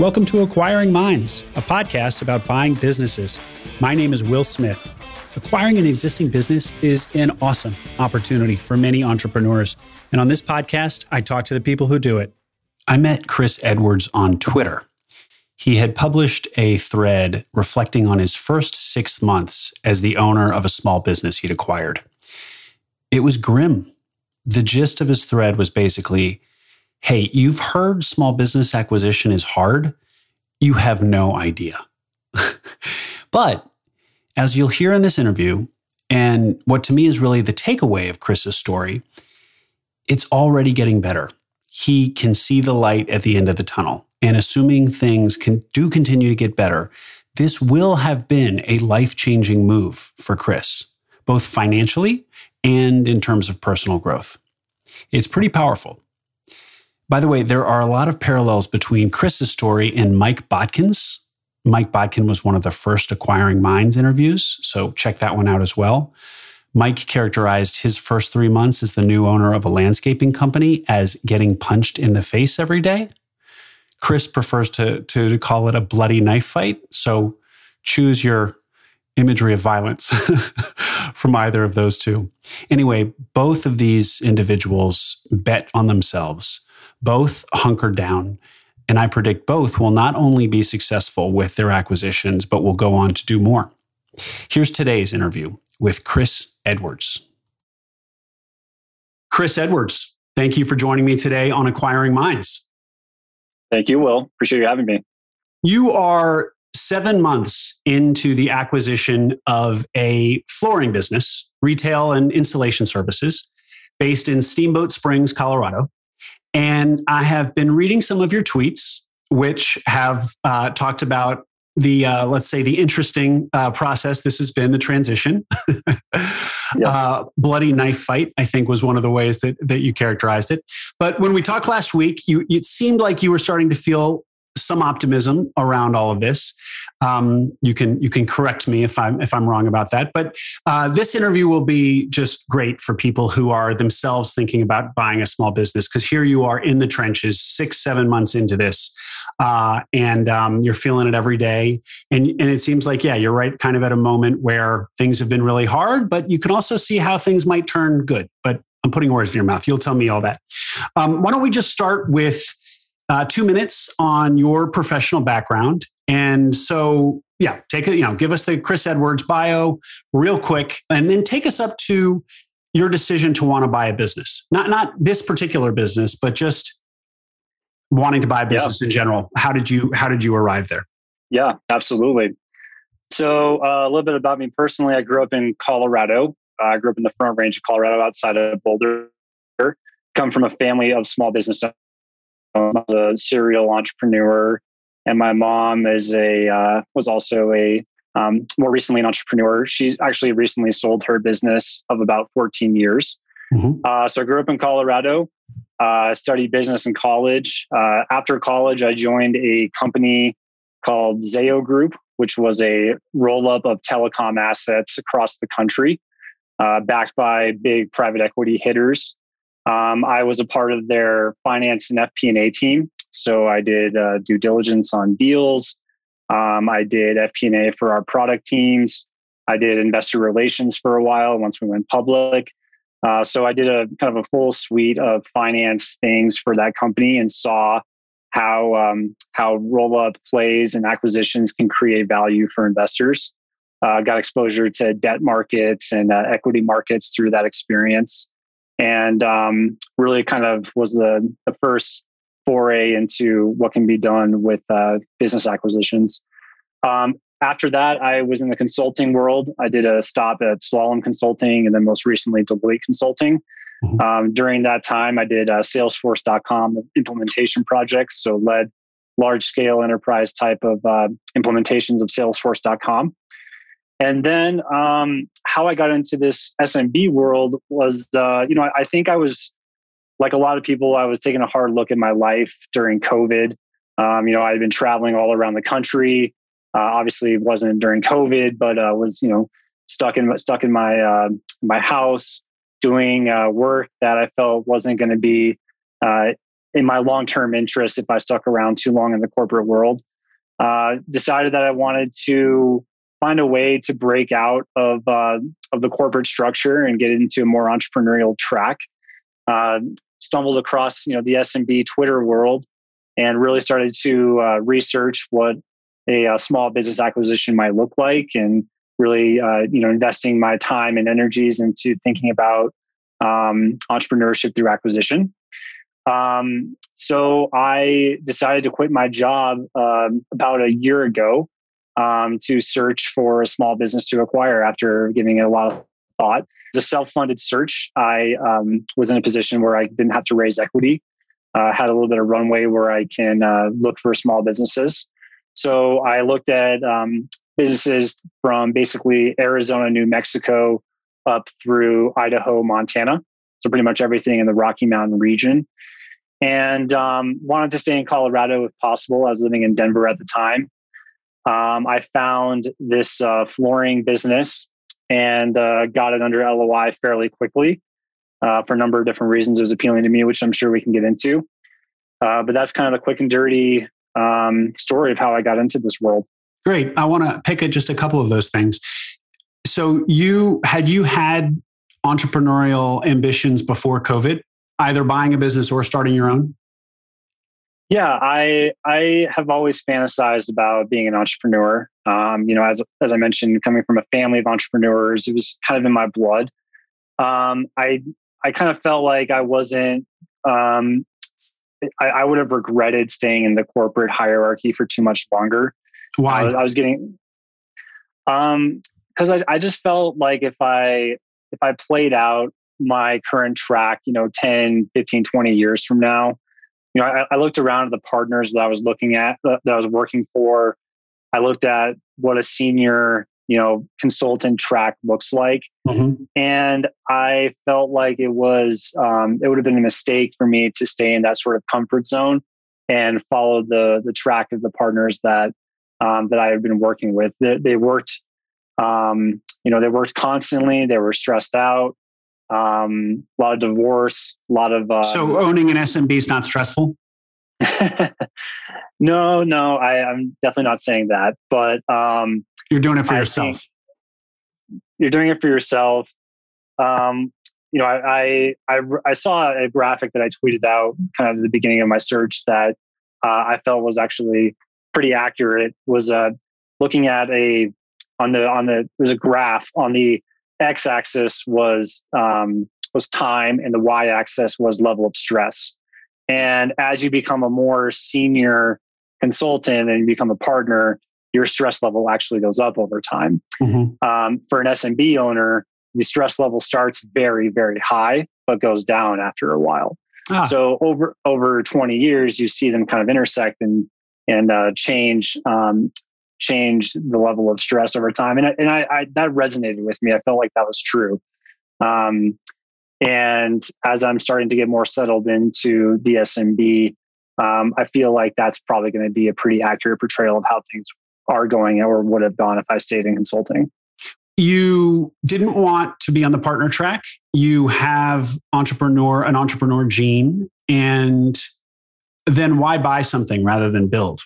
Welcome to Acquiring Minds, a podcast about buying businesses. My name is Will Smith. Acquiring an existing business is an awesome opportunity for many entrepreneurs. And on this podcast, I talk to the people who do it. I met Chris Edwards on Twitter. He had published a thread reflecting on his first six months as the owner of a small business he'd acquired. It was grim. The gist of his thread was basically hey, you've heard small business acquisition is hard. You have no idea. but as you'll hear in this interview, and what to me is really the takeaway of Chris's story, it's already getting better. He can see the light at the end of the tunnel. And assuming things can do continue to get better, this will have been a life changing move for Chris, both financially and in terms of personal growth. It's pretty powerful. By the way, there are a lot of parallels between Chris's story and Mike Botkin's. Mike Botkin was one of the first Acquiring Minds interviews, so check that one out as well. Mike characterized his first three months as the new owner of a landscaping company as getting punched in the face every day. Chris prefers to, to call it a bloody knife fight, so choose your imagery of violence from either of those two. Anyway, both of these individuals bet on themselves both hunker down. And I predict both will not only be successful with their acquisitions, but will go on to do more. Here's today's interview with Chris Edwards. Chris Edwards, thank you for joining me today on Acquiring Minds. Thank you, Will. Appreciate you having me. You are seven months into the acquisition of a flooring business, retail and installation services, based in Steamboat Springs, Colorado. And I have been reading some of your tweets, which have uh, talked about the uh, let's say the interesting uh, process this has been the transition yeah. uh, bloody knife fight i think was one of the ways that, that you characterized it but when we talked last week you it seemed like you were starting to feel some optimism around all of this. Um, you can you can correct me if I'm if I'm wrong about that. But uh, this interview will be just great for people who are themselves thinking about buying a small business because here you are in the trenches, six seven months into this, uh, and um, you're feeling it every day. And and it seems like yeah, you're right, kind of at a moment where things have been really hard, but you can also see how things might turn good. But I'm putting words in your mouth. You'll tell me all that. Um, why don't we just start with uh, two minutes on your professional background. And so, yeah, take it, you know, give us the Chris Edwards bio real quick, and then take us up to your decision to want to buy a business. Not not this particular business, but just wanting to buy a business yeah. in general. How did you how did you arrive there? Yeah, absolutely. So uh, a little bit about me personally. I grew up in Colorado. Uh, I grew up in the Front Range of Colorado, outside of Boulder. Come from a family of small business I'm a serial entrepreneur, and my mom is a uh, was also a um, more recently an entrepreneur. She's actually recently sold her business of about 14 years. Mm-hmm. Uh, so I grew up in Colorado. Uh, studied business in college. Uh, after college, I joined a company called Zayo Group, which was a roll up of telecom assets across the country, uh, backed by big private equity hitters. Um, I was a part of their finance and FP&A team, so I did uh, due diligence on deals. Um, I did FP&A for our product teams. I did investor relations for a while once we went public. Uh, so I did a kind of a full suite of finance things for that company and saw how um, how roll up plays and acquisitions can create value for investors. Uh, got exposure to debt markets and uh, equity markets through that experience and um, really kind of was the, the first foray into what can be done with uh, business acquisitions. Um, after that, I was in the consulting world. I did a stop at Slalom Consulting and then most recently Deloitte Consulting. Mm-hmm. Um, during that time, I did uh, Salesforce.com implementation projects, so led large scale enterprise type of uh, implementations of Salesforce.com. And then um, how I got into this SMB world was, uh, you know, I, I think I was like a lot of people. I was taking a hard look at my life during COVID. Um, you know, I had been traveling all around the country. Uh, obviously, it wasn't during COVID, but uh, was you know stuck in stuck in my uh, my house doing uh, work that I felt wasn't going to be uh, in my long term interest if I stuck around too long in the corporate world. Uh, decided that I wanted to find a way to break out of uh, of the corporate structure and get into a more entrepreneurial track. Uh, stumbled across you know the SMB Twitter world and really started to uh, research what a, a, small business acquisition might look like and really uh, you know investing my time and energies into thinking about um, entrepreneurship through acquisition um, so i decided to quit my job um, about a year ago um, to search for a small business to acquire after giving it a lot of thought the self-funded search i um, was in a position where i didn't have to raise equity uh, had a little bit of runway where i can uh, look for small businesses so i looked at um, businesses from basically Arizona, New Mexico, up through Idaho, Montana. So pretty much everything in the Rocky Mountain region. And um, wanted to stay in Colorado if possible. I was living in Denver at the time. Um, I found this uh, flooring business and uh, got it under LOI fairly quickly uh, for a number of different reasons. It was appealing to me, which I'm sure we can get into. Uh, but that's kind of the quick and dirty um, story of how I got into this world. Great. I want to pick at just a couple of those things. So you had you had entrepreneurial ambitions before COVID, either buying a business or starting your own? Yeah, I I have always fantasized about being an entrepreneur. Um, you know, as as I mentioned, coming from a family of entrepreneurs, it was kind of in my blood. Um, I I kind of felt like I wasn't. Um, I, I would have regretted staying in the corporate hierarchy for too much longer. Why? I was, I was getting, um, because I, I just felt like if I if I played out my current track, you know, 10, 15, 20 years from now, you know, I, I looked around at the partners that I was looking at that I was working for. I looked at what a senior, you know, consultant track looks like. Mm-hmm. And I felt like it was, um, it would have been a mistake for me to stay in that sort of comfort zone and follow the the track of the partners that um, that I had been working with. They, they worked, um, you know, they worked constantly. They were stressed out. Um, a lot of divorce, a lot of. Uh, so owning an SMB is not stressful. no, no, I, am definitely not saying that. But um, you're doing it for I yourself. You're doing it for yourself. Um, you know, I, I, I I saw a graphic that I tweeted out kind of at the beginning of my search that uh, I felt was actually pretty accurate was uh, looking at a on the on the there's a graph on the x-axis was um, was time and the y-axis was level of stress and as you become a more senior consultant and you become a partner your stress level actually goes up over time mm-hmm. um, for an smb owner the stress level starts very very high but goes down after a while ah. so over over 20 years you see them kind of intersect and and uh, change um, change the level of stress over time. And, I, and I, I, that resonated with me. I felt like that was true. Um, and as I'm starting to get more settled into DSMB, um, I feel like that's probably going to be a pretty accurate portrayal of how things are going or would have gone if I stayed in consulting. You didn't want to be on the partner track. You have entrepreneur, an entrepreneur gene, and then why buy something rather than build?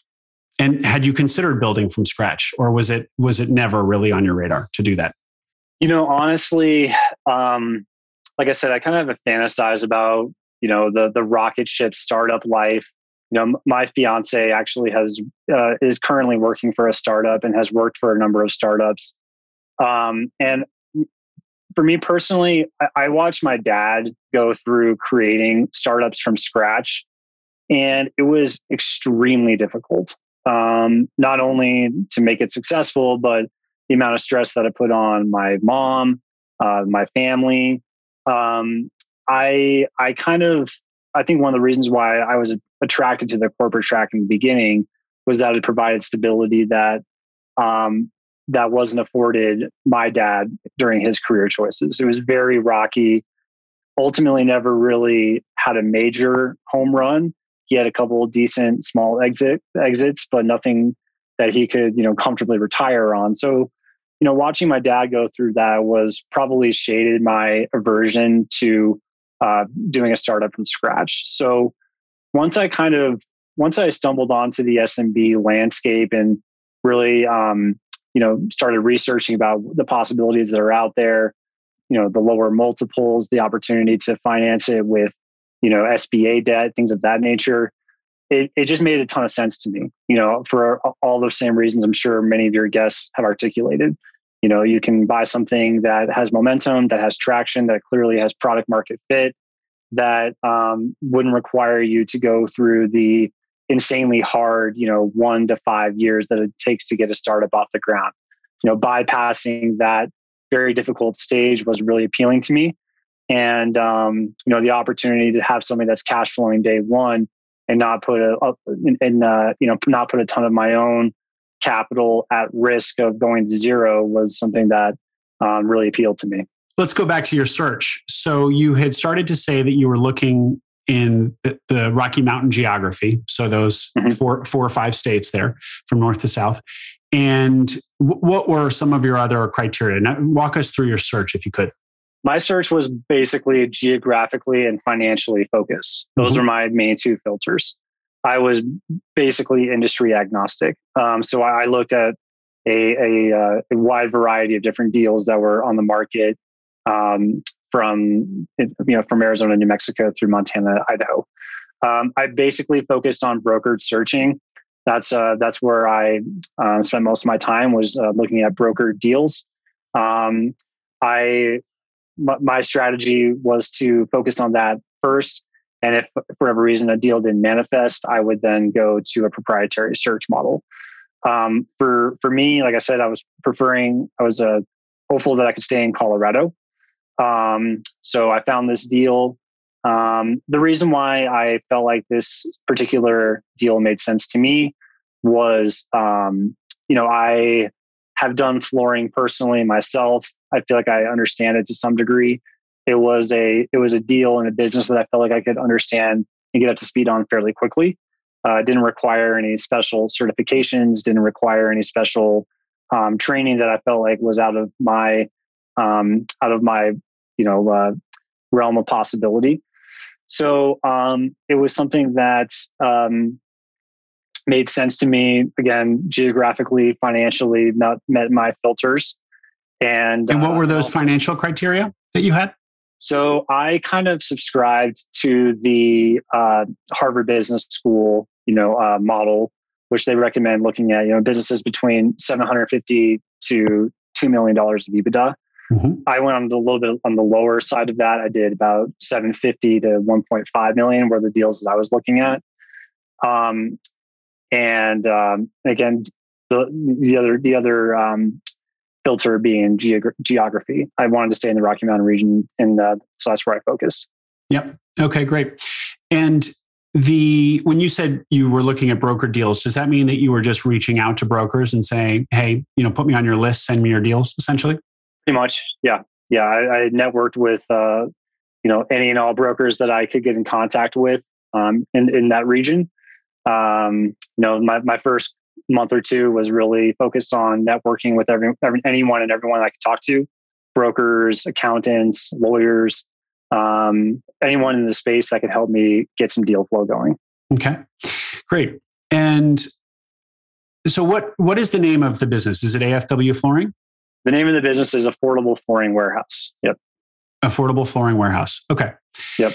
And had you considered building from scratch, or was it was it never really on your radar to do that? You know, honestly, um, like I said, I kind of fantasize about you know the the rocket ship startup life. You know, my fiance actually has uh, is currently working for a startup and has worked for a number of startups. Um, and for me personally, I, I watched my dad go through creating startups from scratch and it was extremely difficult. Um, not only to make it successful, but the amount of stress that I put on my mom, uh, my family. Um, I I kind of I think one of the reasons why I was attracted to the corporate track in the beginning was that it provided stability that um, that wasn't afforded my dad during his career choices. It was very rocky. Ultimately, never really had a major home run, he had a couple decent small exit exits, but nothing that he could, you know, comfortably retire on. So, you know, watching my dad go through that was probably shaded my aversion to uh, doing a startup from scratch. So, once I kind of once I stumbled onto the SMB landscape and really um, you know started researching about the possibilities that are out there, you know the lower multiples, the opportunity to finance it with you know SBA debt, things of that nature. It, it just made a ton of sense to me, you know, for all those same reasons I'm sure many of your guests have articulated. You know, you can buy something that has momentum, that has traction, that clearly has product market fit, that um, wouldn't require you to go through the insanely hard, you know, one to five years that it takes to get a startup off the ground. You know, bypassing that very difficult stage was really appealing to me. And um, you know, the opportunity to have something that's cash flowing day one and not put a and uh, you know not put a ton of my own capital at risk of going to zero was something that um, really appealed to me. Let's go back to your search. So you had started to say that you were looking in the, Rocky Mountain geography, so those mm-hmm. four, four or five states there from north to south. And w- what were some of your other criteria? Now, walk us through your search, if you could. My search was basically geographically and financially focused. Those mm-hmm. are my main two filters. I was basically industry agnostic. Um, so I, I, looked at a, a, uh, a, wide variety of different deals that were on the market um, from you know from Arizona, New Mexico through Montana, Idaho. Um, I basically focused on brokered searching. That's uh, that's where I uh, spent most of my time was uh, looking at brokered deals. Um, I my strategy was to focus on that first and if for whatever reason a deal didn't manifest, I would then go to a proprietary search model. Um, for for me, like I said, I was preferring. I was uh, hopeful that I could stay in Colorado. Um, so I found this deal. Um, the reason why I felt like this particular deal made sense to me was, um, you know, I have done flooring personally myself. I feel like I understand it to some degree it was a it was a deal and a business that I felt like I could understand and get up to speed on fairly quickly. Uh, didn't require any special certifications. Didn't require any special um, training that I felt like was out of my um, out of my you know uh, realm of possibility. So um, it was something that um, made sense to me. Again, geographically, financially, met, met my filters. And and what uh, were those also, financial criteria that you had? So I kind of subscribed to the uh, Harvard Business School, you know, uh, model, which they recommend looking at, you know, businesses between 750 to $2 million of EBITDA. Mm-hmm. I went on the little bit on the lower side of that. I did about 750 to 1.5 million were the deals that I was looking at. Um, and um, again, the, the other the other um, filter being geog- geography. I wanted to stay in the Rocky Mountain region, and uh, so that's where I focused. Yep. Okay, great. And the when you said you were looking at broker deals, does that mean that you were just reaching out to brokers and saying, "Hey, you know, put me on your list, send me your deals"? Essentially. Pretty much. Yeah. Yeah. I, I networked with uh, you know any and all brokers that I could get in contact with um, in in that region. Um, you know, my my first month or two was really focused on networking with every, every anyone and everyone I could talk to brokers, accountants, lawyers, um, anyone in the space that could help me get some deal flow going. Okay, great. And so, what what is the name of the business? Is it AFW Flooring? The name of the business is Affordable Flooring Warehouse. Yep. Affordable Flooring Warehouse. Okay. Yep.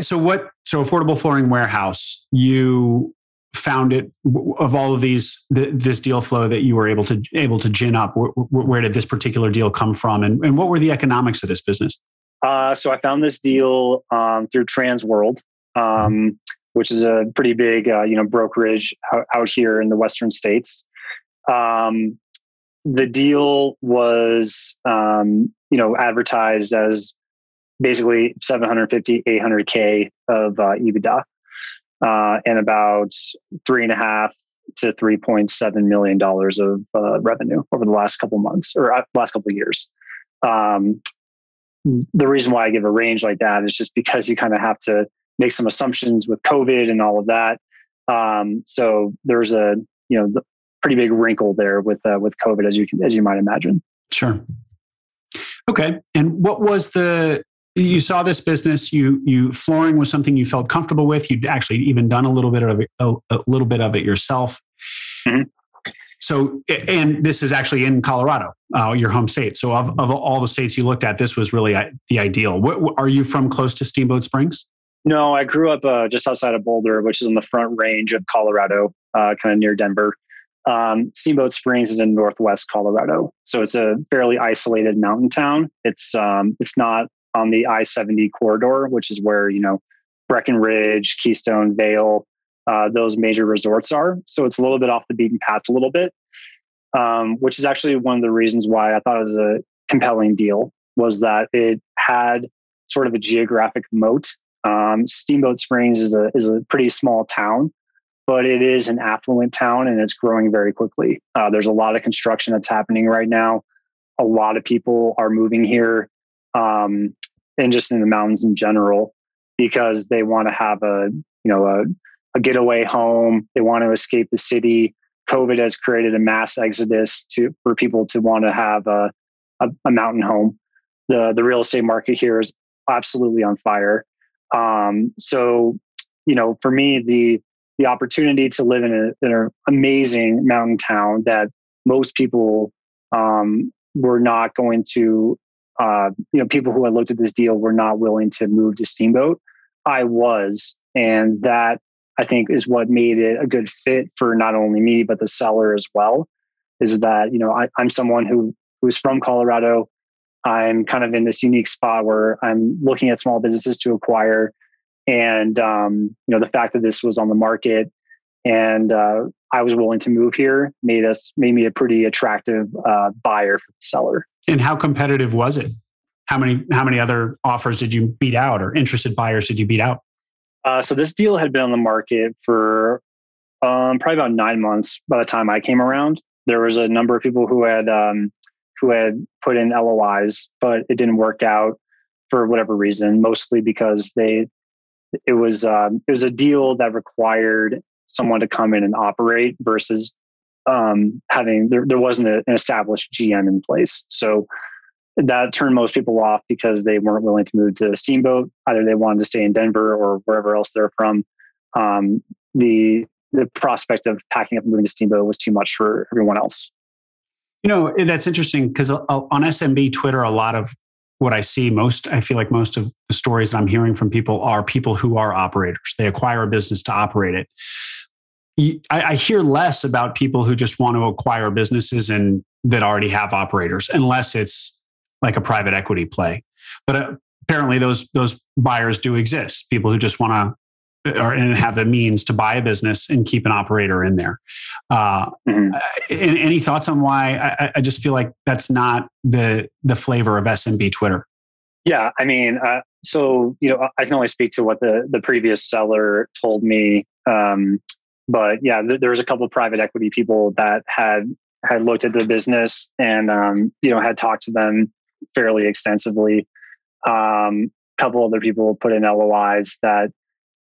So what? So Affordable Flooring Warehouse. You found it of all of these this deal flow that you were able to able to gin up where, where did this particular deal come from? And, and what were the economics of this business? Uh, so i found this deal um, through transworld um, which is a pretty big uh, you know brokerage out, out, here in the western states. Um, the deal was um, you know advertised as basically 750 800k of uh, ebitda uh, and about three and a half to three point seven million dollars of uh, revenue over the last couple months or uh, last couple years. Um, the reason why I give a range like that is just because you kind of have to make some assumptions with COVID and all of that. Um, so there's a you know pretty big wrinkle there with uh, with COVID as you as you might imagine. Sure. Okay. And what was the you saw this business you you flooring was something you felt comfortable with. You'd actually even done a little bit of it a, a little bit of it yourself. Mm-hmm. so and this is actually in colorado uh, your home state. So of, of all the states you looked at this was really uh, the ideal. What, are you from close to steamboat springs? No i grew up uh, just outside of boulder which is on the front range of colorado uh, kind of near denver. Um, Steamboat Springs is in northwest Colorado, so it's a fairly isolated mountain town. It's um, it's not on the I seventy corridor, which is where you know Breckenridge, Keystone, Vail, uh, those major resorts are. So it's a little bit off the beaten path, a little bit, um, which is actually one of the reasons why I thought it was a compelling deal. Was that it had sort of a geographic moat. Um, Steamboat Springs is a is a pretty small town but it is an affluent town and it's growing very quickly. Uh, there's a lot of construction that's happening right now. A lot of people are moving here um, and just in the mountains in general because they want to have a you know a, a getaway home. They want to escape the city. COVID has created a mass exodus to for people to want to have a, a, a mountain home. The the real estate market here is absolutely on fire. Um, so you know, for me, the the opportunity to live in, a, in an amazing mountain town that most people um, were not going to, uh, you know, people who had looked at this deal were not willing to move to Steamboat. I was, and that I think is what made it a good fit for not only me but the seller as well. Is that you know I, I'm someone who who's from Colorado. I'm kind of in this unique spot where I'm looking at small businesses to acquire and um, you know the fact that this was on the market and uh, I was willing to move here made us made me a pretty attractive uh, buyer for the seller. And how competitive was it? How many how many other offers did you beat out, or interested buyers did you beat out? Uh, so this deal had been on the market for um, probably about nine months by the time I came around. There was a number of people who had um, who had put in LOIs, but it didn't work out for whatever reason. Mostly because they it was um, it was a deal that required someone to come in and operate versus um, having there, there wasn't a, an established GM in place. So that turned most people off because they weren't willing to move to Steamboat. Either they wanted to stay in Denver or wherever else they're from. Um, the the prospect of packing up and moving to Steamboat was too much for everyone else. You know that's interesting because on SMB Twitter, a lot of what I see most, I feel like most of the stories that I'm hearing from people are people who are operators. They acquire a business to operate it. I, I hear less about people who just want to acquire businesses and that already have operators, unless it's like a private equity play. But uh, apparently, those those buyers do exist. People who just want to or and have the means to buy a business and keep an operator in there. Uh, mm-hmm. any thoughts on why? I, I, just feel like that's not the the flavor of SMB Twitter. Yeah, I mean, uh, so you know, I can only speak to what the the previous seller told me. Um, but yeah, th- there was a couple private equity people that had had looked at the business and um, you know had talked to them fairly extensively. Um, a couple other people put in LOIs that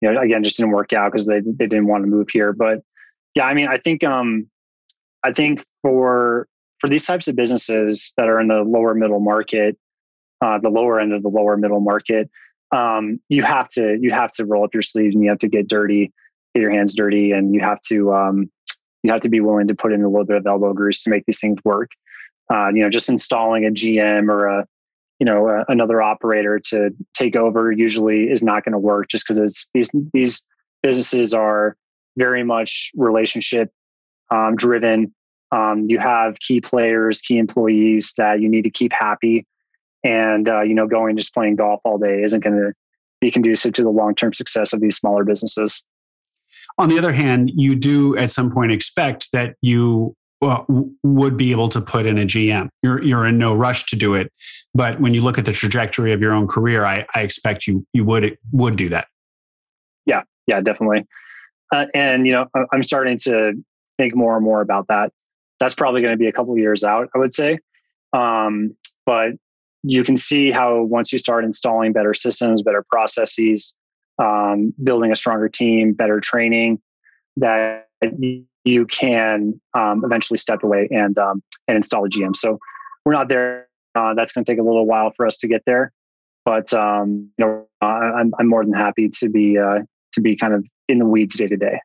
you know, again, just didn't work out because they they didn't want to move here. But yeah, I mean, I think um, I think for for these types of businesses that are in the lower middle market, uh, the lower end of the lower middle market, um, you have to you have to roll up your sleeves and you have to get dirty, get your hands dirty, and you have to um, you have to be willing to put in a little bit of elbow grease to make these things work. Uh, you know, just installing a GM or a you know uh, another operator to take over usually is not going to work just because these these businesses are very much relationship um, driven. Um, you have key players key employees that you need to keep happy. And uh, you know going just playing golf all day isn't going to be conducive to the long-term success of these smaller businesses on the other hand you do at some point expect that you well, would be able to put in a GM. You're you're in no rush to do it, but when you look at the trajectory of your own career, I, I expect you you would would do that. Yeah, yeah, definitely. Uh, and you know, I'm starting to think more and more about that. That's probably going to be a couple years out, I would say. Um, but you can see how once you start installing better systems, better processes, um, building a stronger team, better training, that you can um, eventually step away and um, and install a GM. So we're not there. Uh, that's going to take a little while for us to get there. but um, you know, I'm I'm more than happy to be uh, to be kind of in the weeds day to day.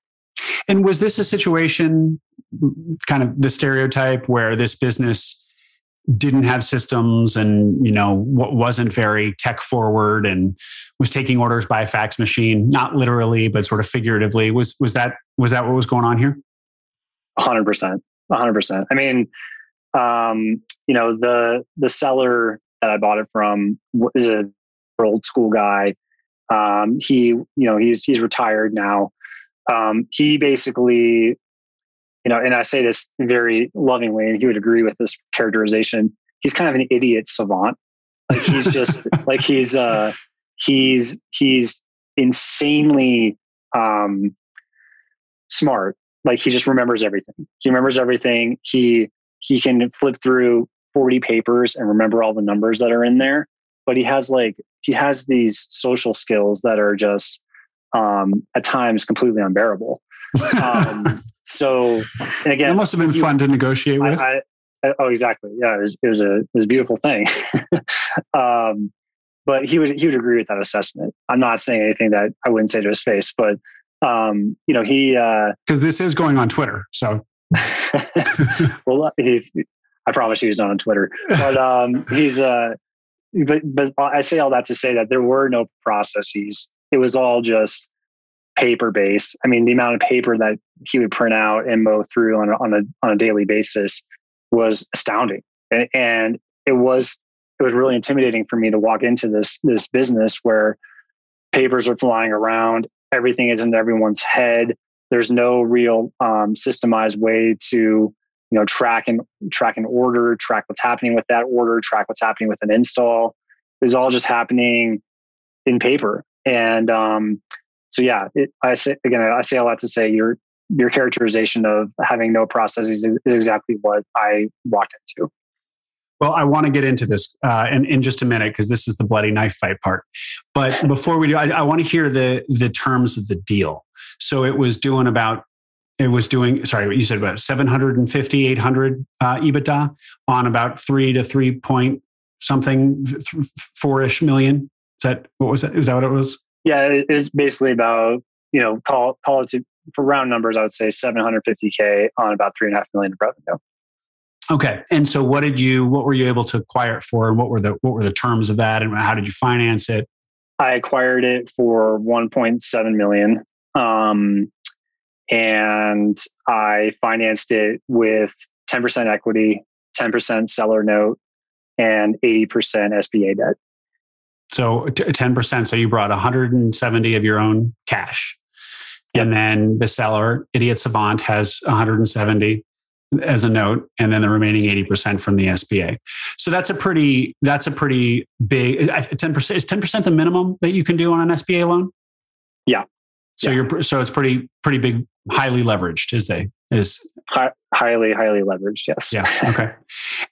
And was this a situation, kind of the stereotype, where this business didn't have systems and you know what wasn't very tech forward and was taking orders by a fax machine not literally but sort of figuratively. Was was that was that what was going on here? 100% 100% i mean um you know the the seller that i bought it from is a old school guy. Um he you know he's he's retired now. Um he basically you know, and I say this very lovingly, and he would agree with this characterization. He's kind of an idiot savant. Like he's just like he's uh he's he's insanely um smart. Like he just remembers everything. He remembers everything. He he can flip through 40 papers and remember all the numbers that are in there. But he has like he has these social skills that are just um at times completely unbearable. Um so and again, it must have been fun to negotiate with. I, I, oh, exactly. Yeah, it was, it was a it was a beautiful thing. um, but he would he would agree with that assessment. I'm not saying anything that I wouldn't say to his face, but um, you know, he because uh, this is going on Twitter, so. well, he's. I promise you, he's not on Twitter, but um, he's. Uh, but but I say all that to say that there were no processes. It was all just paper base. I mean, the amount of paper that he would print out and mow through on a, on a on a daily basis was astounding, and, and it was it was really intimidating for me to walk into this this business where papers are flying around, everything is in everyone's head. There's no real um, systemized way to you know track and track an order, track what's happening with that order, track what's happening with an install. It was all just happening in paper, and um, so yeah, it, I say again, I say a lot to say your your characterization of having no processes is, is exactly what I walked into. Well, I want to get into this uh, in, in just a minute because this is the bloody knife fight part. But before we do, I, I want to hear the the terms of the deal. So it was doing about it was doing sorry what you said about 750 800 uh, ebitda on about 3 to 3 point something 4ish million is that what was that is that what it was yeah, it is basically about you know call call it to, for round numbers. I would say 750k on about three and a half million of revenue. Okay, and so what did you what were you able to acquire it for, and what were the what were the terms of that, and how did you finance it? I acquired it for 1.7 million, um, and I financed it with 10% equity, 10% seller note, and 80% SBA debt. So 10%. So you brought 170 of your own cash. Yep. And then the seller, Idiot Savant, has 170 as a note, and then the remaining 80% from the SBA. So that's a pretty, that's a pretty big 10%. Is 10% the minimum that you can do on an SBA loan? Yeah. So yeah. you're so it's pretty pretty big, highly leveraged, is they is Hi, highly highly leveraged. Yes. Yeah. Okay.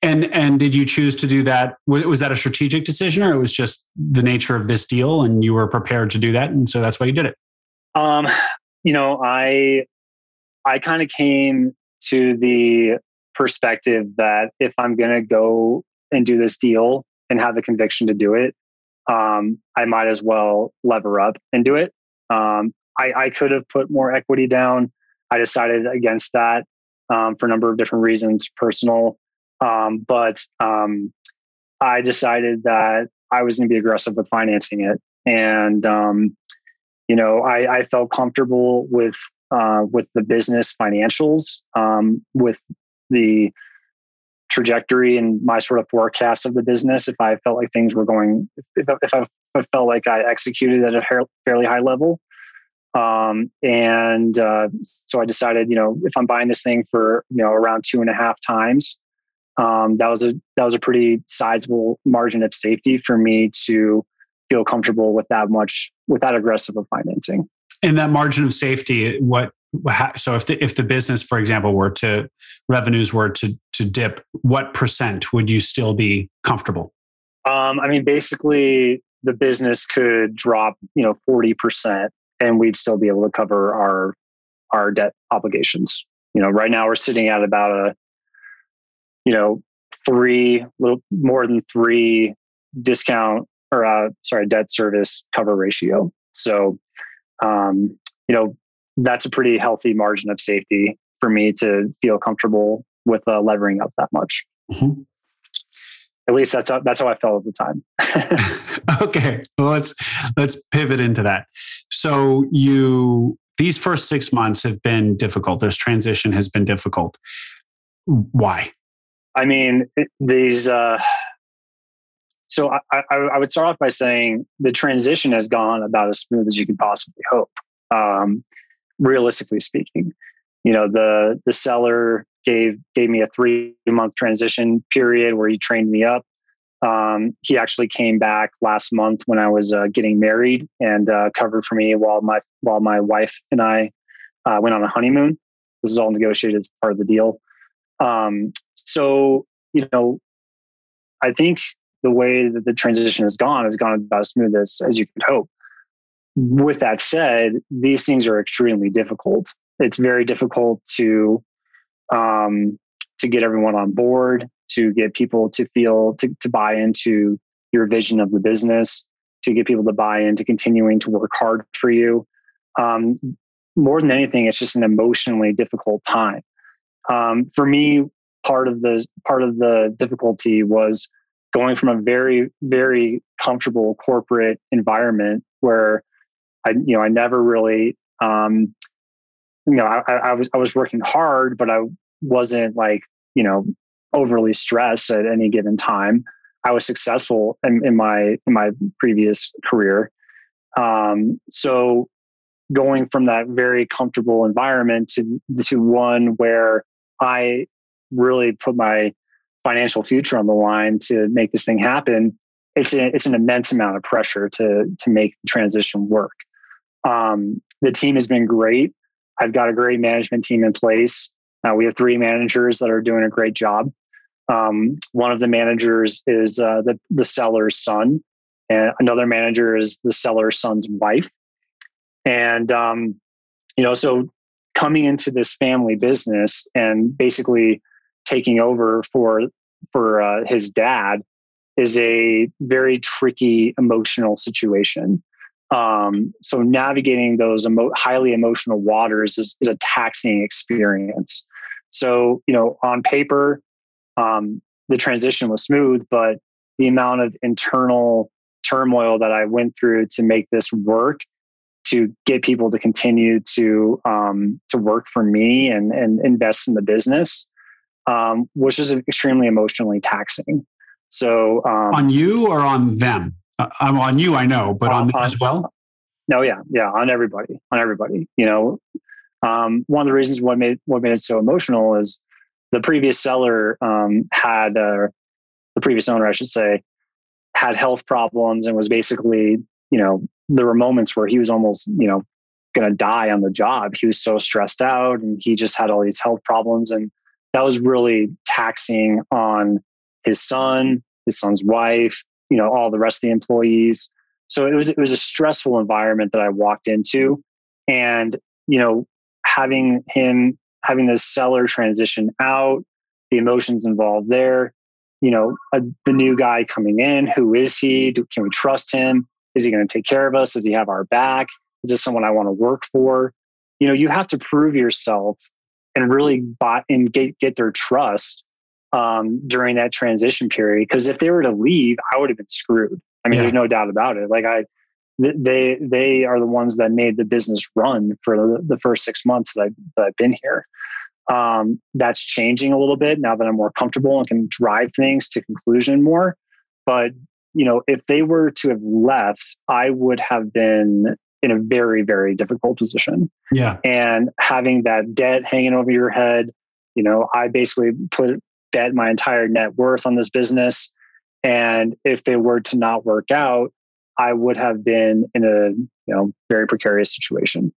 And and did you choose to do that? Was that a strategic decision, or it was just the nature of this deal, and you were prepared to do that, and so that's why you did it? Um, you know, I I kind of came to the perspective that if I'm going to go and do this deal and have the conviction to do it, um, I might as well lever up and do it. Um, I, I could have put more equity down. I decided against that um, for a number of different reasons, personal. Um, but um, I decided that I was going to be aggressive with financing it, and um, you know, I, I, felt comfortable with uh, with the business financials, um, with the trajectory and my sort of forecast of the business. If I felt like things were going, if, if I, if I felt like I executed at a fairly high level, um, and uh, so I decided, you know, if I'm buying this thing for you know around two and a half times, um, that was a that was a pretty sizable margin of safety for me to feel comfortable with that much with that aggressive of financing. And that margin of safety, what so if the if the business, for example, were to revenues were to to dip, what percent would you still be comfortable? Um, I mean, basically, the business could drop, you know, forty percent and we'd still be able to cover our our debt obligations. You know, right now we're sitting at about a you know three little more than three discount or uh, sorry, debt service cover ratio. So, um, you know, that's a pretty healthy margin of safety for me to feel comfortable with uh, levering up that much. Mm-hmm. At least that's how, that's how I felt at the time. okay, well, let's let's pivot into that. So you these first six months have been difficult. This transition has been difficult. Why? I mean, these. Uh, so I, I, I, would start off by saying the transition has gone about as smooth as you could possibly hope. Um, realistically speaking, you know the the seller gave gave me a three month transition period where he trained me up. Um, he actually came back last month when I was uh, getting married and uh, covered for me while my while my wife and I uh, went on a honeymoon. This is all negotiated as part of the deal. Um, so you know, I think the way that the transition has gone has gone about as smooth as, as you could hope. With that said, these things are extremely difficult. It's very difficult to um, to get everyone on board, to get people to feel to, to buy into your vision of the business, to get people to buy into continuing to work hard for you. Um, more than anything, it's just an emotionally difficult time. Um, for me, part of the part of the difficulty was going from a very very comfortable corporate environment where I you know I never really um, you know I, I was I was working hard, but I wasn't like you know overly stressed at any given time. I was successful in, in my in my previous career. Um, so going from that very comfortable environment to to one where I really put my financial future on the line to make this thing happen, it's a, it's an immense amount of pressure to to make the transition work. Um, the team has been great. I've got a great management team in place. Uh, we have three managers that are doing a great job. Um, one of the managers is uh, the the seller's son, and another manager is the seller's son's wife. And um, you know, so coming into this family business and basically taking over for for uh, his dad is a very tricky emotional situation. Um, so navigating those emo- highly emotional waters is, is, a taxing experience. So you know, on paper, um, the transition was smooth, but the amount of internal turmoil that I went through to make this work to get people to continue to um, to work for me and and invest in the business, um, which is extremely emotionally taxing. So um, on you or on them? Uh, I'm on you, I know, but on, on as well. No, yeah, yeah, on everybody, on everybody. You know, um, one of the reasons what made what made it so emotional is the previous seller um, had uh, the previous owner, I should say, had health problems and was basically, you know, there were moments where he was almost, you know, going to die on the job. He was so stressed out and he just had all these health problems. And that was really taxing on his son, his son's wife, you know, all the rest of the employees. So it was, it was a stressful environment that I walked into. And, you know, having him, having this seller transition out, the emotions involved there, you know, a, the new guy coming in, who is he? Do, can we trust him? Is he going to take care of us? Does he have our back? Is this someone I want to work for? You know, you have to prove yourself and really buy and get get their trust um, during that transition period. Because if they were to leave, I would have been screwed. I mean, yeah. there's no doubt about it. Like I, they they are the ones that made the business run for the, the first six months that, I, that I've been here. Um, that's changing a little bit now that I'm more comfortable and can drive things to conclusion more. But you know, if they were to have left, I would have been in a very, very difficult position. Yeah. And having that debt hanging over your head, you know, I basically put bet my entire net worth on this business. And if they were to not work out, I would have been in a, you know, very precarious situation.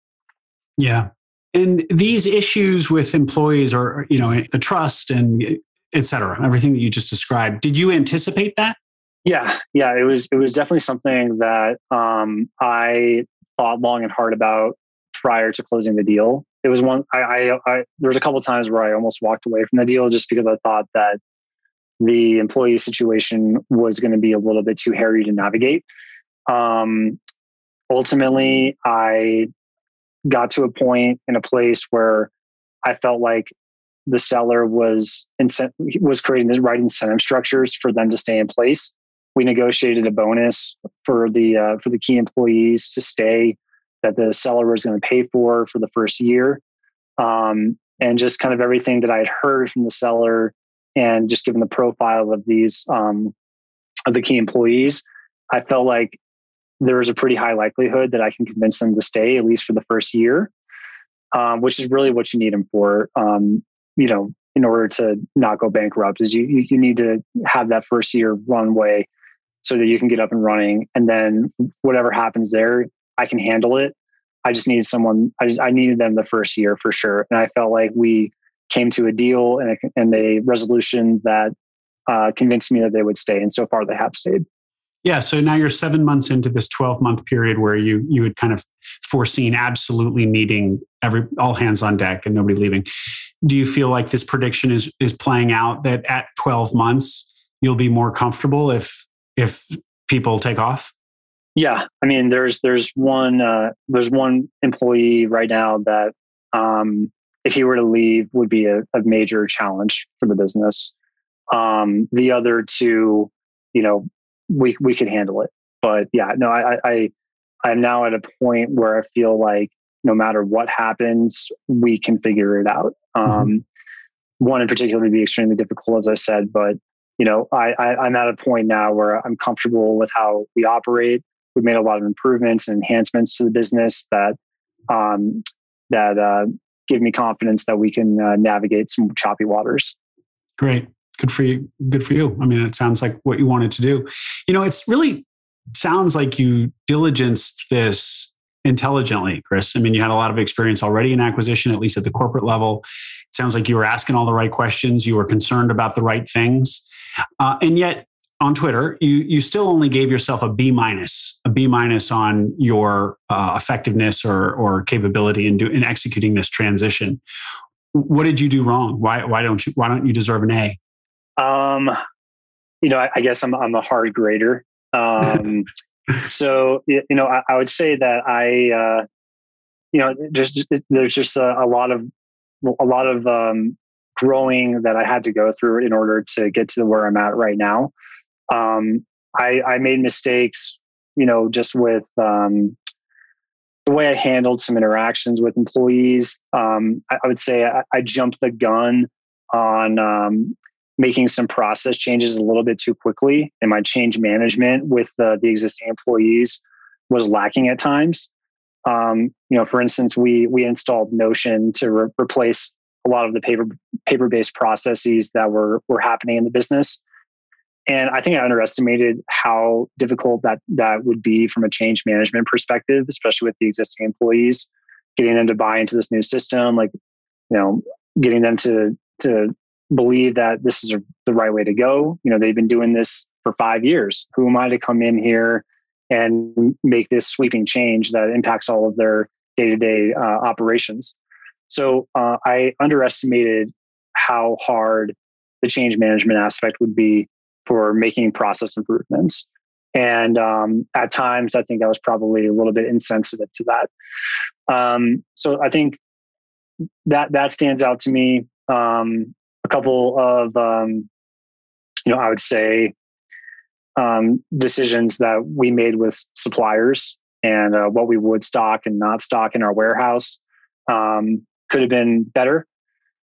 Yeah. And these issues with employees or, you know, the trust and et cetera, everything that you just described, did you anticipate that? Yeah, yeah, it was it was definitely something that um, I thought long and hard about prior to closing the deal. It was one I, I, I there was a couple times where I almost walked away from the deal just because I thought that the employee situation was going to be a little bit too hairy to navigate. Um, ultimately, I got to a point in a place where I felt like the seller was incent- was creating the right incentive structures for them to stay in place. We negotiated a bonus for the uh, for the key employees to stay that the seller was going to pay for for the first year, um, and just kind of everything that I had heard from the seller and just given the profile of these um, of the key employees, I felt like there is a pretty high likelihood that I can convince them to stay at least for the first year, um, which is really what you need them for. Um, you know, in order to not go bankrupt, is you you need to have that first year runway so that you can get up and running, and then whatever happens there, I can handle it. I just needed someone. I just, I needed them the first year for sure, and I felt like we came to a deal and a, and a resolution that uh, convinced me that they would stay. And so far, they have stayed. Yeah. So now you're seven months into this 12 month period where you you had kind of foreseen absolutely needing every all hands on deck and nobody leaving. Do you feel like this prediction is is playing out that at 12 months you'll be more comfortable if if people take off? Yeah. I mean, there's there's one uh, there's one employee right now that um, if he were to leave, would be a, a major challenge for the business. Um, the other two, you know, we we could handle it. But yeah, no, I I I'm now at a point where I feel like no matter what happens, we can figure it out. Mm-hmm. Um. One in particular would be extremely difficult, as I said, but you know, I, I I'm at a point now where I'm comfortable with how we operate. We've made a lot of improvements and enhancements to the business that um, that uh, give me confidence that we can uh, navigate some choppy waters. Great. Good for you. Good for you. I mean, it sounds like what you wanted to do. You know, it's really sounds like you diligenced this intelligently, Chris. I mean, you had a lot of experience already in acquisition, at least at the corporate level. It sounds like you were asking all the right questions. You were concerned about the right things. Uh, and yet, on Twitter, you you still only gave yourself a B minus, a B minus on your uh, effectiveness or or capability in do, in executing this transition. What did you do wrong? Why why don't you why don't you deserve an A? Um, you know, I, I guess I'm I'm a hard grader. Um, so you know, I, I, would say that I, uh, you know, just, there's just a, a, lot of a lot of um, growing that I had to go through in order to get to where I'm at right now. Um, I, I made mistakes, you know, just with um, the way I handled some interactions with employees. Um, I, I, would say I, I, jumped the gun on um, making some process changes a little bit too quickly, and my change management with the, the existing employees was lacking at times. Um, you know, for instance, we we installed Notion to re- replace a lot of the paper paper based processes that were were happening in the business. And I think I underestimated how difficult that that would be from a change management perspective, especially with the existing employees, getting them to buy into this new system, like you know, getting them to to believe that this is the right way to go. You know, they've been doing this for five years. Who am I to come in here and make this sweeping change that impacts all of their day to day operations? So uh, I underestimated how hard the change management aspect would be for making process improvements. And um, at times, I think I was probably a little bit insensitive to that. Um, so I think that that stands out to me. Um, a couple of, um, you know, I would say um, decisions that we made with suppliers and uh, what we would stock and not stock in our warehouse um, could have been better.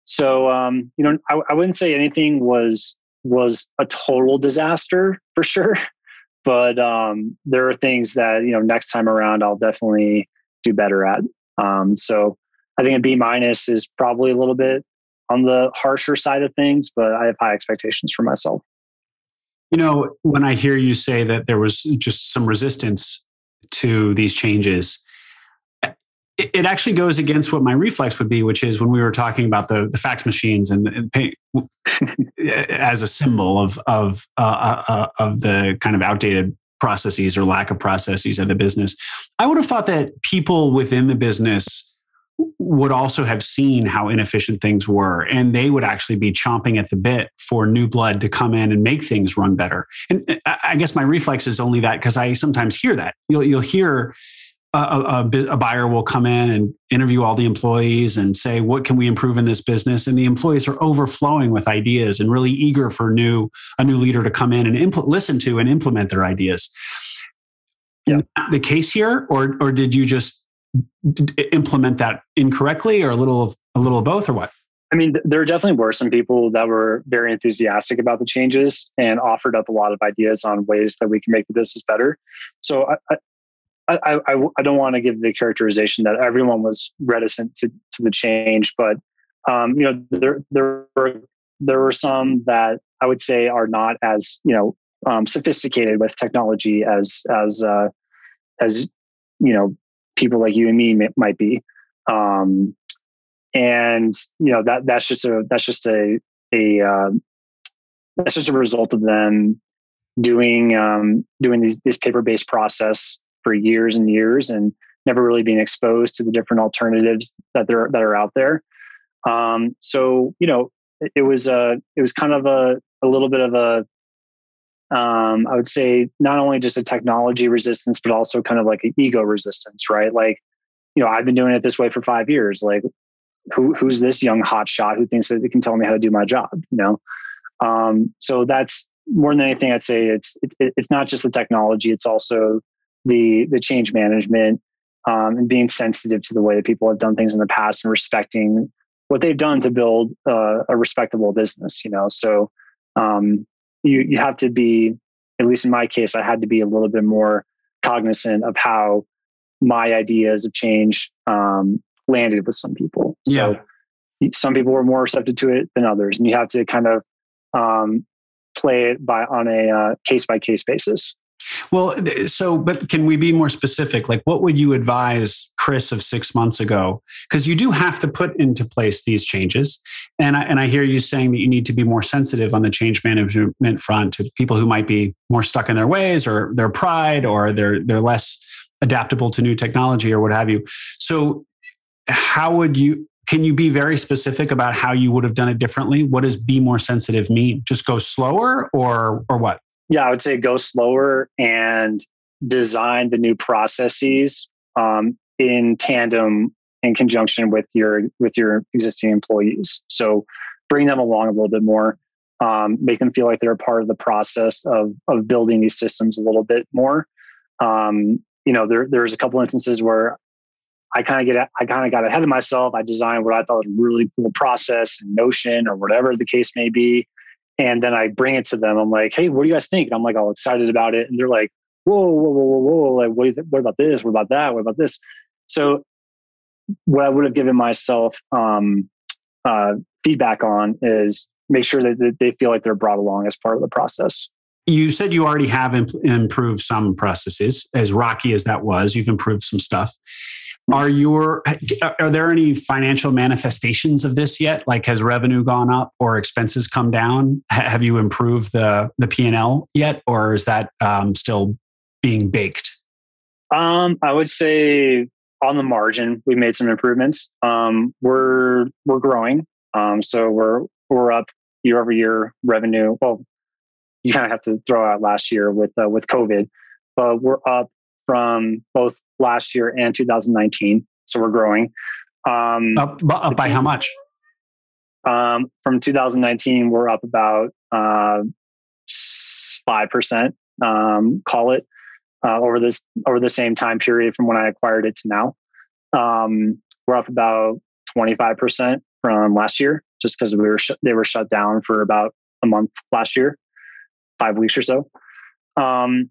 So, you know, I, I wouldn't say anything was was a total disaster for sure. But um, there are things that you know next time around I'll definitely do better at. Um, so I think a B minus is probably a little bit on the harsher side of things, but I have high expectations for myself. You know, when I hear you say that there was just some resistance to these changes, it actually goes against what my reflex would be, which is when we were talking about the, the fax machines and, and pay, as a symbol of of uh, uh, uh, of the kind of outdated processes or lack of processes of the business. I would have thought that people within the business would also have seen how inefficient things were and they would actually be chomping at the bit for new blood to come in and make things run better and uh, i guess my reflex is only that because i sometimes hear that you'll, you'll hear a, a, a, buyer will come in and interview all the employees and say what can we improve in this business and the employees are overflowing with ideas and really eager for new a new leader to come in and impl- listen to and implement their ideas yeah. the case here or or did you just implement that incorrectly or a little of a little of both or what I mean, there definitely were some people that were very enthusiastic about the changes and offered up a lot of ideas on ways that we can make the business better. So I, I, I, I don't want to give the characterization that everyone was reticent to, to the change, but um, you know, there there were there were some that I would say are not as you know um, sophisticated with technology as as uh, as you know people like you and me might be. Um, and you know that that's just a that's just a a uh, that's just a result of them doing um, doing these, this paper based process for years and years and never really being exposed to the different alternatives that there that are out there. Um, so you know it, it was a it was kind of a a little bit of a um, I would say not only just a technology resistance, but also kind of like an ego resistance, right? Like, you know, I've been doing it this way for five years. Like, who who's this young hot shot who thinks that they can tell me how to do my job? You know, um, so that's more than anything. I'd say it's it, it's not just the technology; it's also the the change management um, and being sensitive to the way that people have done things in the past and respecting what they've done to build uh, a respectable business. You know, so um, you you have to be at least in my case, I had to be a little bit more cognizant of how my ideas of change um, landed with some people. Yeah. Some people were more receptive to it than others, and you have to kind of um, play it by on a case by case basis. Well, so, but can we be more specific? Like, what would you advise Chris of six months ago? Because you do have to put into place these changes. And I, and I hear you saying that you need to be more sensitive on the change management front to people who might be more stuck in their ways or their pride or they're, they're less adaptable to new technology or what have you. So, how would you, can you be very specific about how you would have done it differently? What does be more sensitive mean? Just go slower or, or what? Yeah, I would say go slower and design the new processes um, in tandem in conjunction with your with your existing employees. So bring them along a little bit more, um, make them feel like they're a part of the process of of building these systems a little bit more. Um, you know, there there's a couple instances where I kind of get I kind of got ahead of myself. I designed what I thought was a really cool process, and Notion or whatever the case may be, and then I bring it to them. I'm like, hey, what do you guys think? And I'm like all excited about it. And they're like, whoa, whoa, whoa, whoa, whoa. Like, what, what about this? What about that? What about this? So what I would have given myself um, uh, feedback on is make sure that they feel like they're brought along as part of the process. You said you already have imp- improved some processes, as rocky as that was. You've improved some stuff. Are your are there any financial manifestations of this yet? Like has revenue gone up or expenses come down? have you improved the the P and L yet, or is that um, still being baked? Um, I would say on the margin, we made some improvements. Um, we're we're growing, um, so we're we're up year over year revenue. Well, you kind of have to throw out last year with uh, with COVID, but we're up from both last year and 2019. So we're growing. Um, up, up by how much? Um, from 2019, we're up about uh, five uh, percent. Um, call it uh, over this over the same time period from when I acquired it to now. Um, we're up about 25 percent from last year, just because we were sh- they were shut down for about a month last year, five weeks or so. Um,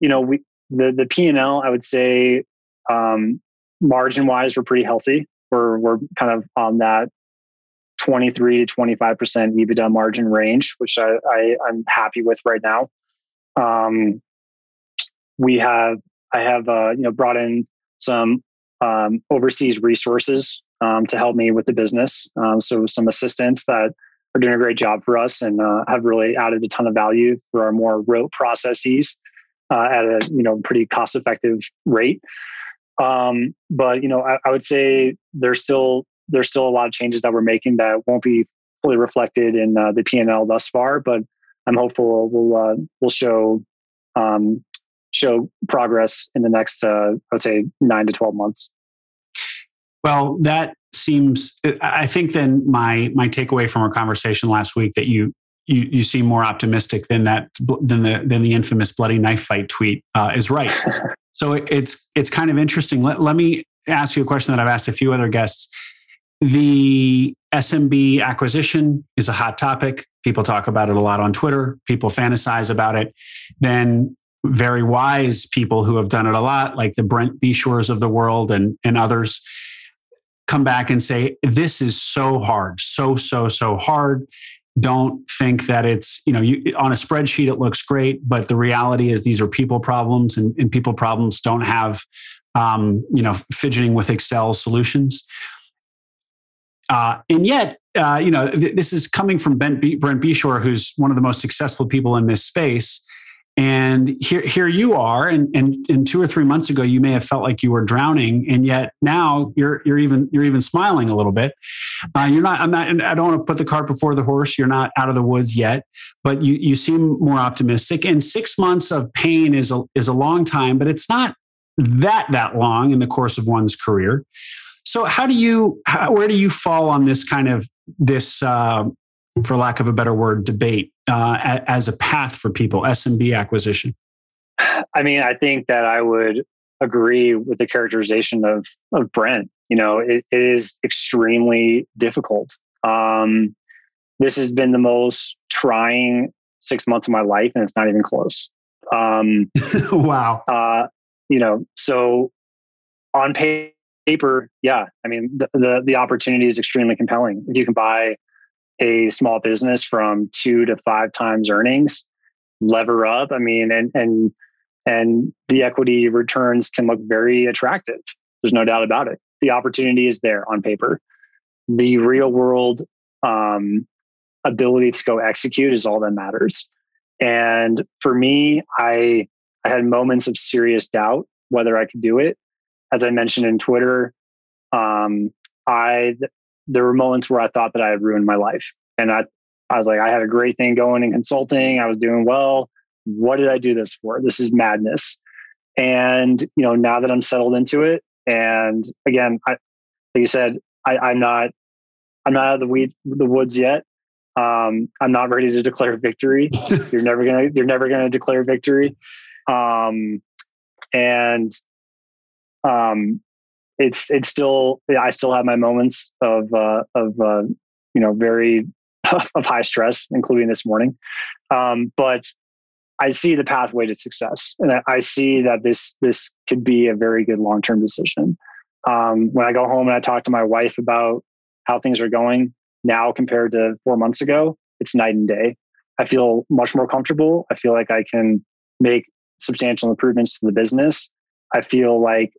you know, we the the P and L, I would say, um, margin wise, we're pretty healthy. We're we're kind of on that 23 to 25 percent EBITDA margin range, which I, I am happy with right now. Um, we have I have uh, you know brought in some um, overseas resources um, to help me with the business. Um, so some assistants that are doing a great job for us and uh, have really added a ton of value for our more rote processes uh, at a you know pretty cost effective rate. Um, but you know, I, I would say there's still there's still a lot of changes that we're making that won't be fully reflected in uh, the P and L thus far. But I'm hopeful we'll uh, we'll show um, show progress in the next uh, I would say nine to twelve months. Well, that seems. I think then my my takeaway from our conversation last week that you you you seem more optimistic than that than the than the infamous bloody knife fight tweet uh, is right. so it, it's it's kind of interesting. Let let me ask you a question that I've asked a few other guests. The SMB acquisition is a hot topic. People talk about it a lot on Twitter. People fantasize about it. Then very wise people who have done it a lot, like the Brent Beshores of the world and, and others, come back and say, This is so hard, so, so, so hard. Don't think that it's, you know, you, on a spreadsheet it looks great, but the reality is these are people problems and, and people problems don't have, um, you know, fidgeting with Excel solutions. Uh, and yet, uh, you know, th- this is coming from Brent, B- Brent Beshore, who's one of the most successful people in this space. And here, here you are, and, and, and two or three months ago, you may have felt like you were drowning, and yet now you're you're even you're even smiling a little bit. Uh, you're not. I'm not. I don't want to put the cart before the horse. You're not out of the woods yet, but you you seem more optimistic. And six months of pain is a is a long time, but it's not that that long in the course of one's career. So, how do you? How, where do you fall on this kind of this uh, for lack of a better word, debate uh, as a path for people, SMB acquisition? I mean, I think that I would agree with the characterization of, of Brent. You know, it, it is extremely difficult. Um, this has been the most trying six months of my life, and it's not even close. Um, wow. Uh, you know, so on paper, yeah, I mean, the, the, the opportunity is extremely compelling. If you can buy a small business from two to five times earnings, lever up. I mean, and and and the equity returns can look very attractive. There's no doubt about it. The opportunity is there on paper. The real world um, ability to go execute is all that matters. And for me, I I had moments of serious doubt whether I could do it. As I mentioned in Twitter, um, I there were moments where I thought that I had ruined my life. And I, I was like, I had a great thing going in consulting. I was doing well. What did I do this for? This is madness. And, you know, now that I'm settled into it, and again, I, like you said, I, I'm not, I'm not out of the weed, the woods yet. Um, I'm not ready to declare victory. you're never gonna, you're never gonna declare victory. Um, and um, it's it's still I still have my moments of uh, of uh, you know very of high stress, including this morning. Um, but I see the pathway to success, and I, I see that this this could be a very good long term decision. Um, when I go home and I talk to my wife about how things are going now compared to four months ago, it's night and day. I feel much more comfortable. I feel like I can make substantial improvements to the business. I feel like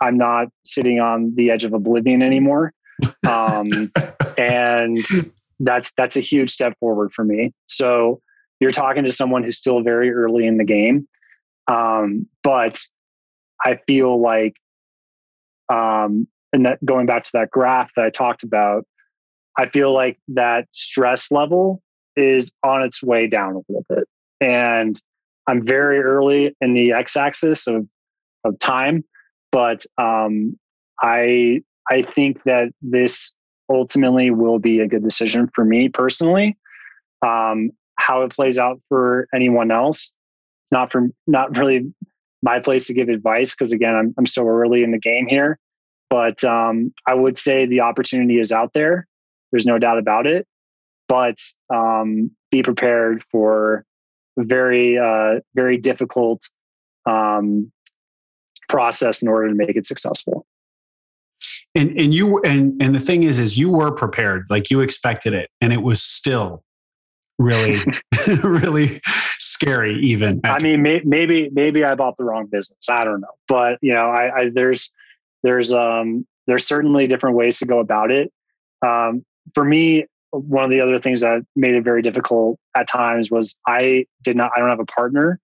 I'm not sitting on the edge of oblivion anymore. Um, and that's that's a huge step forward for me. So you're talking to someone who's still very early in the game, um, but I feel like, um, and that going back to that graph that I talked about, I feel like that stress level is on its way down a little bit, and I'm very early in the x-axis of of time, but um, I I think that this ultimately will be a good decision for me personally. Um, how it plays out for anyone else, not for not really my place to give advice because again, I'm I'm so early in the game here. But um, I would say the opportunity is out there. There's no doubt about it. But um, be prepared for very uh, very difficult um, process in order to make it successful. And and you and and the thing is is you were prepared like you expected it and it was still really really scary even. I mean may, maybe maybe i bought the wrong business i don't know but you know i, I there's there's um there's certainly different ways to go about it. Um for me one of the other things that made it very difficult at times was i did not i don't have a partner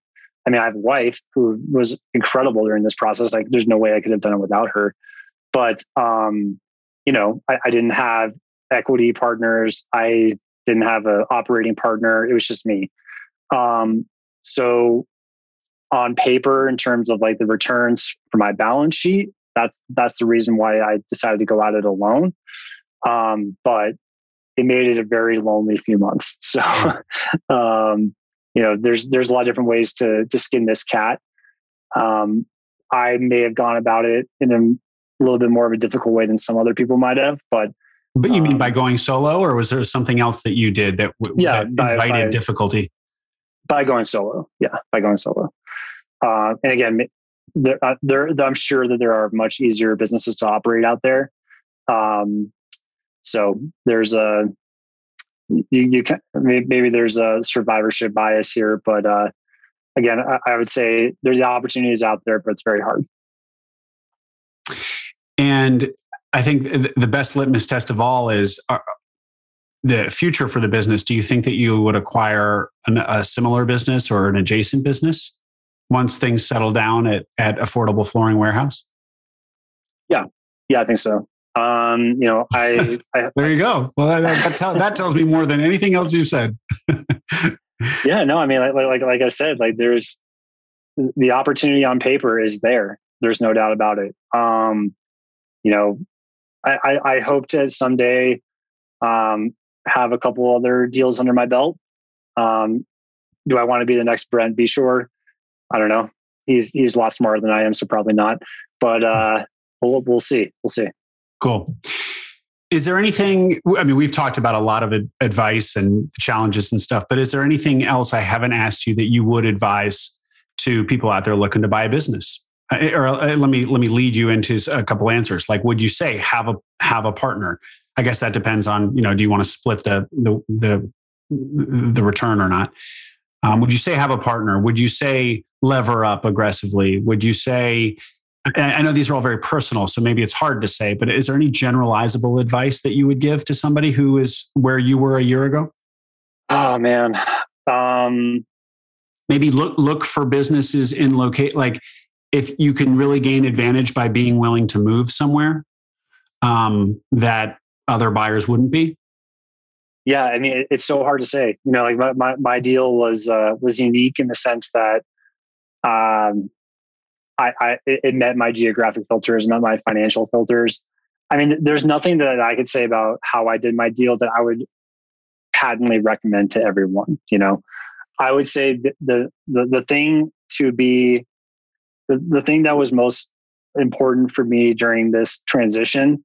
I mean, I have a wife who was incredible during this process. Like, there's no way I could have done it without her. But, um, you know, I, I didn't have equity partners. I didn't have an operating partner. It was just me. Um, so, on paper, in terms of like the returns for my balance sheet, that's that's the reason why I decided to go at it alone. Um, but it made it a very lonely few months. So, um, you know, there's there's a lot of different ways to to skin this cat. Um, I may have gone about it in a little bit more of a difficult way than some other people might have, but. But you mean by um, going solo, or was there something else that you did that, yeah, that by, invited by, difficulty? By going solo, yeah, by going solo. Uh, and again, there, uh, there, I'm sure that there are much easier businesses to operate out there. Um, so there's a you, you can maybe there's a survivorship bias here, but uh, again, I, I would say there's opportunities out there, but it's very hard. And I think the best litmus test of all is uh, the future for the business. Do you think that you would acquire an, a similar business or an adjacent business once things settle down at, at Affordable Flooring Warehouse? Yeah, yeah, I think so. Um, you know, I, I there you go. Well, that, that, tell, that, tells me more than anything else you've said. yeah, no, I mean, like, like, like I said, like there's the opportunity on paper is there. There's no doubt about it. Um, you know, I, I, I hope to someday um, have a couple other deals under my belt. Um, do I want to be the next Brent Beshore? I don't know. He's he's a lot smarter than I am, so probably not. But uh, we'll we'll see. We'll see. Cool. Is there anything? I mean, we've talked about a lot of advice and challenges and stuff, but is there anything else I haven't asked you that you would advise to people out there looking to buy a business? Uh, or uh, let me let me lead you into a couple answers. Like, would you say have a have a partner? I guess that depends on you know. Do you want to split the the the, the return or not? Um, would you say have a partner? Would you say lever up aggressively? Would you say I know these are all very personal, so maybe it's hard to say, but is there any generalizable advice that you would give to somebody who is where you were a year ago? Oh man. Um, maybe look look for businesses in locate like if you can really gain advantage by being willing to move somewhere um, that other buyers wouldn't be. Yeah, I mean, it's so hard to say. You know, like my my, my deal was uh, was unique in the sense that um, I, I it met my geographic filters, met my financial filters. I mean, there's nothing that I could say about how I did my deal that I would patently recommend to everyone. You know, I would say the the the, thing to be the, the thing that was most important for me during this transition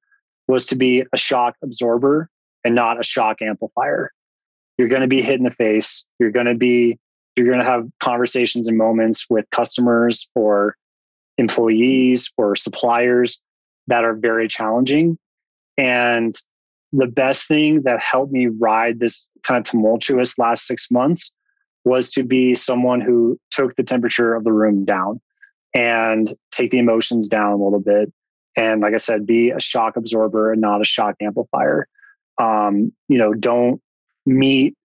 was to be a shock absorber and not a shock amplifier. You're going to be hit in the face. You're going to be you're going to have conversations and moments with customers or employees or suppliers that are very challenging. And the best thing that helped me ride this kind of tumultuous last six months was to be someone who took the temperature of the room down and take the emotions down a little bit. And like I said, be a shock absorber and not a shock amplifier. Um, you know, don't meet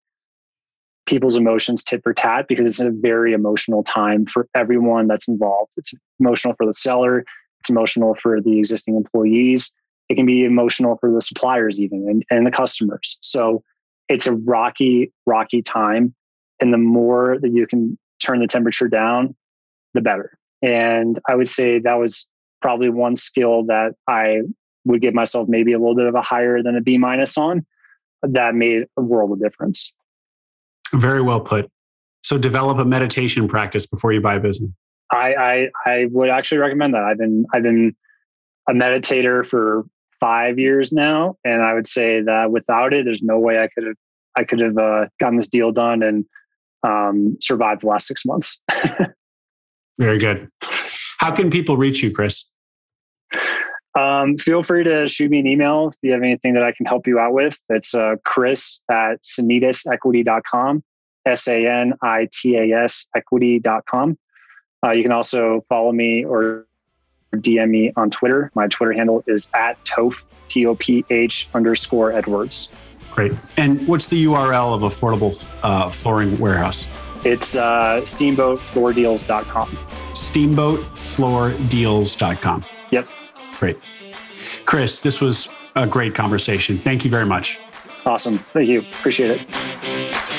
people's emotions tit for tat because it's a very emotional time for everyone that's involved. It's emotional for the seller, it's emotional for the existing employees, it can be emotional for the suppliers, even and, and the customers. So it's a rocky, rocky time. And the more that you can turn the temperature down, the better. And I would say that was probably one skill that I would give myself maybe a little bit of a higher than a B minus on. That made a world of difference. Very well put. So develop a meditation practice before you buy a business. I, I, I would actually recommend that. I've been I've been a meditator for five years now, and I would say that without it, there's no way I could have I could have uh, gotten this deal done and um, survived the last six months. Very good. How can people reach you, Chris? Um, feel free to shoot me an email if you have anything that I can help you out with. It's uh, Chris at sanitasequity.com, S A N I T A S equity.com. Uh, you can also follow me or DM me on Twitter. My Twitter handle is at Toph, T O P H underscore Edwards. Great. And what's the URL of Affordable uh, Flooring Warehouse? It's uh, steamboatfloordeals.com. Steamboatfloordeals.com. Great. Chris, this was a great conversation. Thank you very much. Awesome. Thank you. Appreciate it.